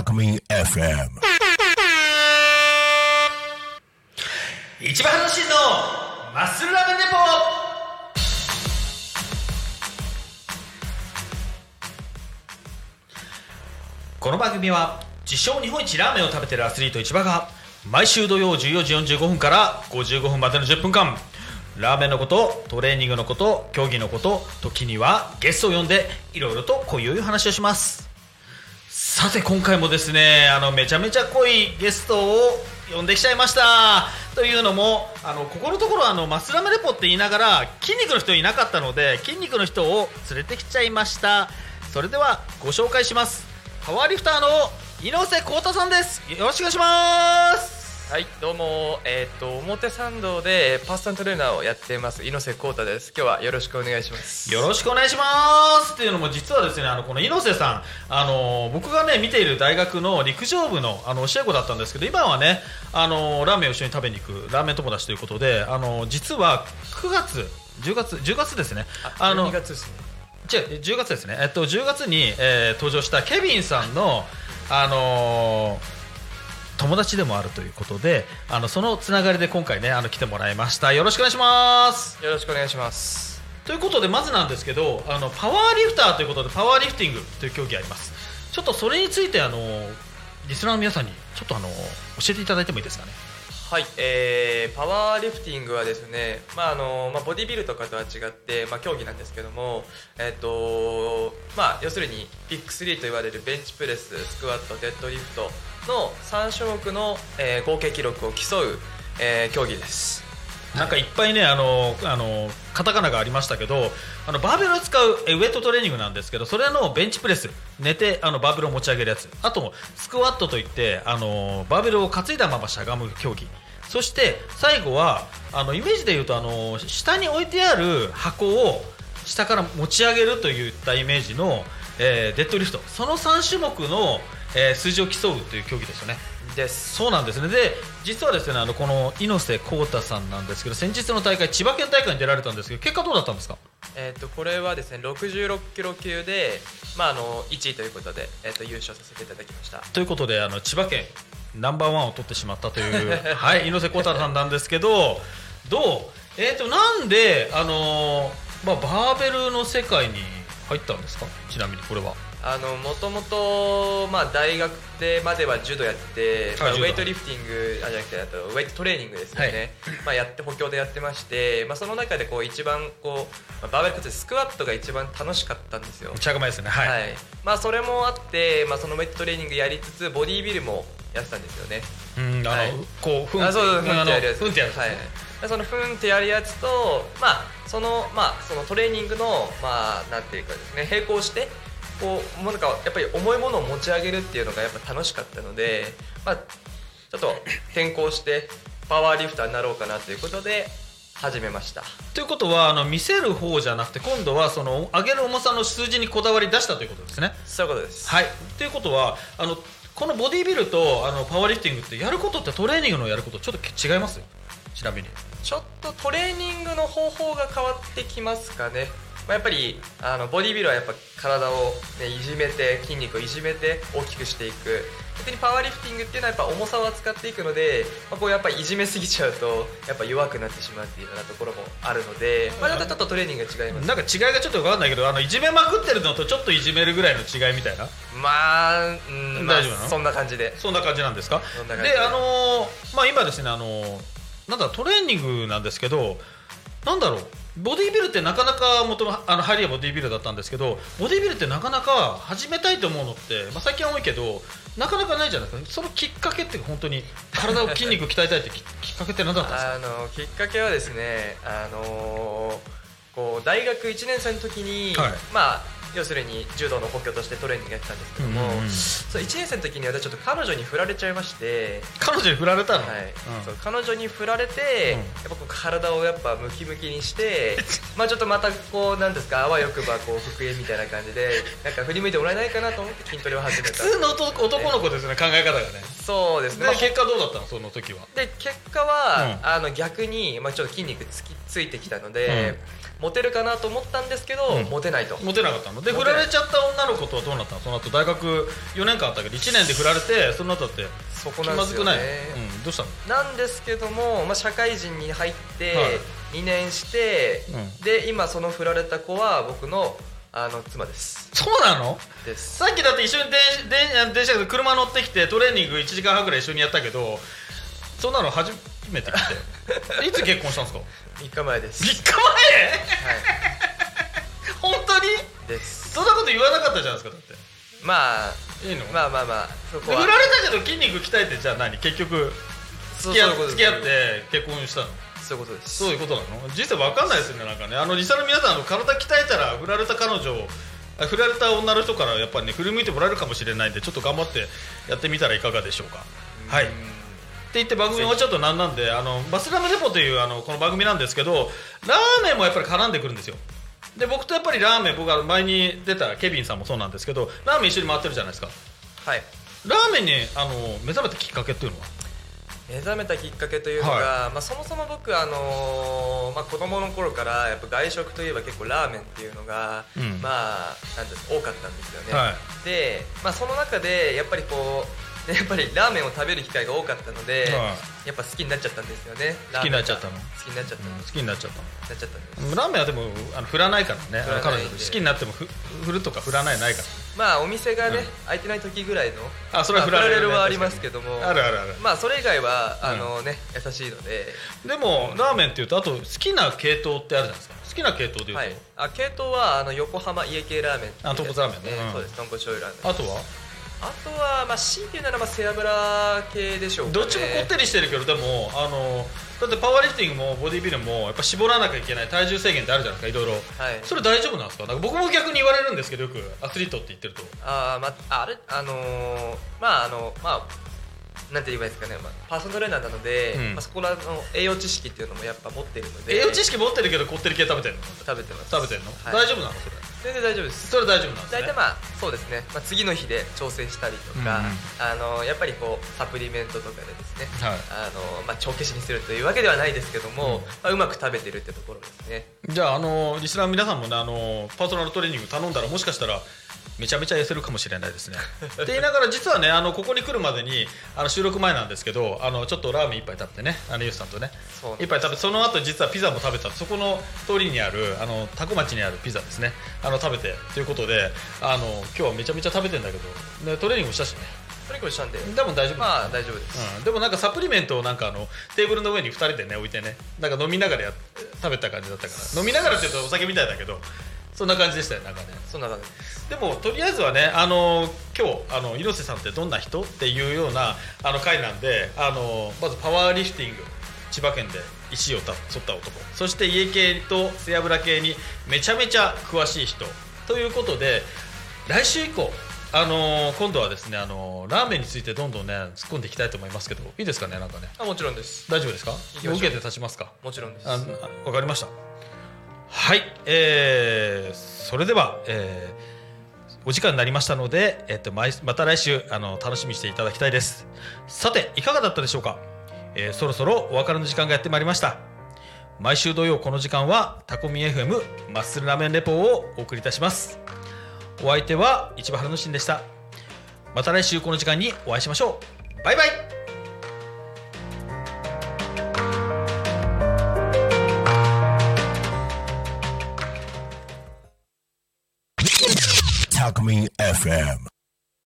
Alchemy FM. 一番発信のマッスルラーメンレポ。この番組は自称日本一ラーメンを食べてるアスリート市場が毎週土曜14時45分から55分までの10分間。ラーメンのことトレーニングのこと競技のこと時にはゲストを呼んでいろいろとこういう話をします。さて今回もですねあのめちゃめちゃ濃いゲストを呼んできちゃいました。というのもあのここのところあのマスラムレポって言いながら筋肉の人いなかったので筋肉の人を連れてきちゃいました。それではご紹介します。パワーリフターの猪瀬幸太さんです。よろしくお願いします。はい、どうも、えっ、と、表参道でパーソナルトレーナーをやっています、猪瀬幸太です。今日はよろしくお願いします。よろしくお願いしますっていうのも実はですねあのこの猪瀬さんあの僕がね見ている大学の陸上部のあの教え子だったんですけど今はねあのラーメンを一緒に食べに行くラーメン友達ということであの実は9月10月10月ですねあの12月ですね。違う10月ですね、えっと、10月に、えー登場したケビンさんの、あのー友達でもあるということであのそのつながりで今回ねあの来てもらいました。よろしくお願いします。よろしくお願いします。ということでまずなんですけどあのパワーリフターということでパワーリフティングという競技あります。ちょっとそれについてあのリスナーの皆さんにちょっとあの教えていただいてもいいですかね？はい、えー、パワーリフティングはですね、まああのまあ、ボディビルとかとは違って、まあ、競技なんですけども、えっ、とまあ、要するにビッグ3と言われるベンチプレス、スクワット、デッドリフトの3種目の、えー合計記録を競う、えー競技です。なんかいっぱいねあのあのカタカナがありましたけどあのバーベルを使うえウェイトトレーニングなんですけどそれのベンチプレス寝てあのバーベルを持ち上げるやつ。あとスクワットといってあのバーベルを担いだまましゃがむ競技。そして最後はあのイメージで言うとあの下に置いてある箱を下から持ち上げるといったイメージの、えーデッドリフト。その3種目の、えー数字を競うという競技ですよね。です。そうなんですね。で実はですねあのこの猪瀬幸太さんなんですけど先日の大会千葉県大会に出られたんですけど結果どうだったんですか？えー、とこれはですね66キロ級で、まあ、あの1位ということで、えー、と優勝させていただきました。ということであの千葉県ナンバーワンを取ってしまったという、はい、猪瀬幸太さんなんですけどどう？えっ、となんであのーまあ、バーベルの世界に入ったんですか？ちなみにこれはあのもともと、まあ、大学でまでは柔道やって、まあ、ウェイトリフティングあじゃなくてあとウェイトトレーニングですよね、まあ、やって補強でやってまして、まあ、その中でこう一番こう、まあ、バーベルかつスクワットが一番楽しかったんですよ。打ち上げ前ですね。はい、はい。まあ、それもあって、まあ、そのウェイトトレーニングやりつつボディービルもやってたんですよね。うんあの、はい。こうふんってやるやつ。ふんってやるやつはい。でそのふんってやるやつとまあそのまあそのトレーニングのまあなんていうかですね並行してこうなんかやっぱり重いものを持ち上げるっていうのがやっぱ楽しかったのでまあちょっと転校してパワーリフターになろうかなということで始めました。ということはあの見せる方じゃなくて今度はその上げる重さの数字にこだわり出したということですね。そういうことです。はい。ということはあのこのボディービルとあのパワーリフティングってやることってトレーニングのやることちょっと違いますちなみに。ちょっとトレーニングの方法が変わってきますかね、まあ、やっぱりあのボディビルはやっぱ体を、ね、いじめて筋肉をいじめて大きくしていく。逆にパワーリフティングっていうのはやっぱ重さを扱っていくので、まあ、こうやっぱいじめすぎちゃうとやっぱ弱くなってしまうっていうようなところもあるので、まあ、ちょっとトレーニングが違います。なんか違いがちょっと分かんないけどあのいじめまくってるのとちょっといじめるぐらいの違いみたいな？まあ、うんまあ大丈夫なの？そんな感じで。そんな感じなんですか？で。あのーまあ今ですねあのーなんだトレーニングなんですけどなんだろうボディービルってなかなか元のあの入りはボディービルだったんですけどボディービルってなかなか始めたいと思うのって、まあ、最近は多いけどなかなかないじゃないですか。そのきっかけって本当に体を筋肉鍛えたいってき きっかけって何だったんですか？あのきっかけはですね、あのーこう大学1年生の時に、はい。まあ要するに柔道の補強としてトレーニングやってたんですけども、うんうんうん。そう1年生の時に私ちょっと彼女に振られちゃいまして、彼女に振られたの、はい。うん。そう彼女に振られて、うん。やっぱこう体をやっぱムキムキにして まあちょっとまたこうなんですかあわよくばこう復縁みたいな感じでなんか振り向いてもらえないかなと思って筋トレを始めた。普通の男男の子ですね考え方がね。そうですね、でまあ結果どうだったのその時は？で結果は、うん。あの逆に、まあ、ちょっと筋肉つきついてきたので、モテるかなと思ったんですけど、うん。モテないと。モテなかったの？ので振られちゃった女の子とはどうなったの？その後大学4年間あったけど1年で振られてその後だってそこ気なんですよね。まずくない、うん、どうしたの？なんですけども、まあ、社会人に入ってはい。2年して、うん。で今その振られた子は僕のあの妻です。そうなの？です。さっきだって一緒に電電電車で車乗ってきてトレーニング1時間半ぐらい一緒にやったけどそんなの初めて来て。いつ結婚したんですか？3日前です。3日前？は 本当に？いですそんなこと言わなかったじゃないですかだって。まあいいの、まあまあまあそこ振られたけど筋肉鍛えてじゃあ何？結局そう付き合そういうことです。付き合って結婚したの？そういうことです。そういうことなの？実際わかんないですよねなんかね。あのリサの皆さんあの体鍛えたら振られた彼女をあ振られた女の人からやっぱりね振り向いてもらえるかもしれないんでちょっと頑張ってやってみたらいかがでしょうか。はい。って言って番組終わっちゃうとなんなんであのバスラーメンレポというあのこの番組なんですけどラーメンもやっぱり絡んでくるんですよで僕とやっぱりラーメン僕は前に出たケビンさんもそうなんですけどラーメン一緒に回ってるじゃないですか。はい。ラーメンにあの目覚めたきっかけっていうのは？目覚めたきっかけというのが、はまあ、そもそも僕、あのーまあ、子供の頃からやっぱ外食といえば結構ラーメンっていうのが、うん。まあなんですか多かったんですよね、はい。で、まあ、その中でやっぱりこうでやっぱりラーメンを食べる機会が多かったので、はやっぱ好きになっちゃったんですよね。好きになっちゃったの。好きになっちゃった、うん好きになっちゃったの。なっちゃったんです。ラーメンはでもあの振らないからね。好きになってもふ振るとか振らないないから。まあお店がね、うん。空いてない時ぐらいのあそれは振られるねはありますけども。あるあるある。まあそれ以外はあのね、優しいので。でもラーメンっていうとあと好きな系統ってあるじゃないですか。好きな系統でいうと、はい、あ系統はあの横浜家系ラーメンあ豚骨ラーメンね。うんそうです。豚骨醤油ラーメンあとは？あとはまあ強いて言うならまあ背脂系でしょうか、ね、どっちもこってりしてるけどでもあのだってパワーリフティングもボディビルもやっぱ絞らなきゃいけない。体重制限ってあるじゃないですかいろいろ。はい。それ大丈夫なんですか？なんか僕も逆に言われるんですけどよくアスリートって言ってると。あーまああれあのーまああのまあなんて言えばいいですかね、まあ、パーソナルトレーナーなので、うん。まあ、そこらの栄養知識っていうのもやっぱ持ってるので。栄養知識持ってるけどこってり系食べてるの？食べてます。食べてるの、はい。大丈夫なの？それ全然大丈夫です。それ大丈夫なんですね。大体まあそうですね、まあ、次の日で調整したりとか、うんうん。あのやっぱりこうサプリメントとかでですね、はい。あのまあ、帳消しにするというわけではないですけども、うん。まあ、うまく食べてるってところですね。じゃああのリスナーの皆さんもねあのパーソナルトレーニング頼んだらもしかしたらめちゃめちゃ痩せるかもしれないですね。って言いながら実はねあのここに来るまでにあの収録前なんですけどあのちょっとラーメン一杯食べてねあのユースさんとね。一杯食べてその後実はピザも食べたそこの通りにあるあのタコ町にあるピザですね。あの食べてということであの今日はめちゃめちゃ食べてんだけど、ね、トレーニングもしたしね。それこれしたんで。多分大丈夫まあ大丈夫です、うん、でもなんかサプリメントをなんかあのテーブルの上に2人でね置いてねなんか飲みながらやっ食べた感じだったから。飲みながらって言うとお酒みたいだけどそんな感じでしたよなんかねそんな感じでもとりあえずはねあの今日あの猪瀬さんってどんな人っていうようなあの回なんであのまずパワーリフティング千葉県で石をた取った男。そして家系と背脂系にめちゃめちゃ詳しい人。ということで来週以降あの今度はですねあのラーメンについてどんどんね突っ込んでいきたいと思いますけどいいですかねなんかね。あもちろんです。大丈夫ですか？受けて立ちますか？もちろんです。わかりましたはい、えー、それでは、えーお時間になりましたので、えっとまた来週あの楽しみにしていただきたいです。さていかがだったでしょうか、えーそろそろお別れの時間がやってまいりました。毎週土曜この時間はタコミ FM マッスルラーメンレポをお送りいたします。お相手は市場春之進でした。また来週この時間にお会いしましょう。バイバイ。